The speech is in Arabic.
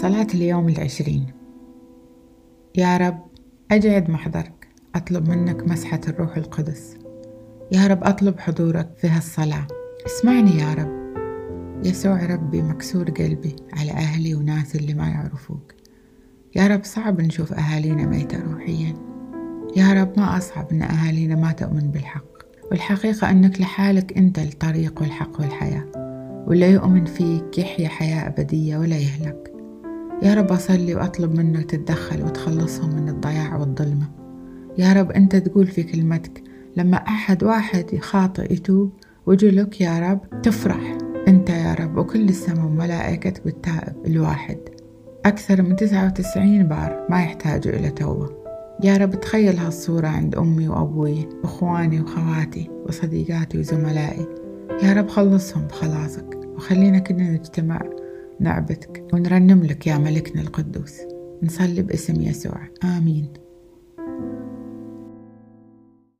صلاة اليوم العشرين. يا رب أجعد محضرك. أطلب منك مسحة الروح القدس. يا رب أطلب حضورك في هالصلاة. اسمعني يا رب. يسوع ربي مكسور قلبي على أهلي وناس اللي ما يعرفوك. يا رب صعب نشوف أهالينا ميتة روحيا. يا رب ما أصعب أن أهالينا ما تؤمن بالحق. والحقيقة أنك لحالك أنت الطريق والحق والحياة. ولا يؤمن فيك يحيا حياة أبدية ولا يهلك. يا رب أصلي وأطلب منك تتدخل وتخلصهم من الضياع والظلمة. يا رب أنت تقول في كلمتك لما أحد واحد يخاطئ يتوب وجلك يا رب تفرح. أنت يا رب وكل السماء وملائكة بالتائب الواحد. أكثر من تسعة وتسعين بار ما يحتاجوا إلى توبة. يا رب تخيل هالصورة عند أمي وأبوي وأخواني وخواتي وصديقاتي وزملائي. يا رب خلصهم بخلاصك وخلينا كلنا نجتمع نعبدك ونرنم لك يا ملكنا القدوس. نصلي باسم يسوع. آمين.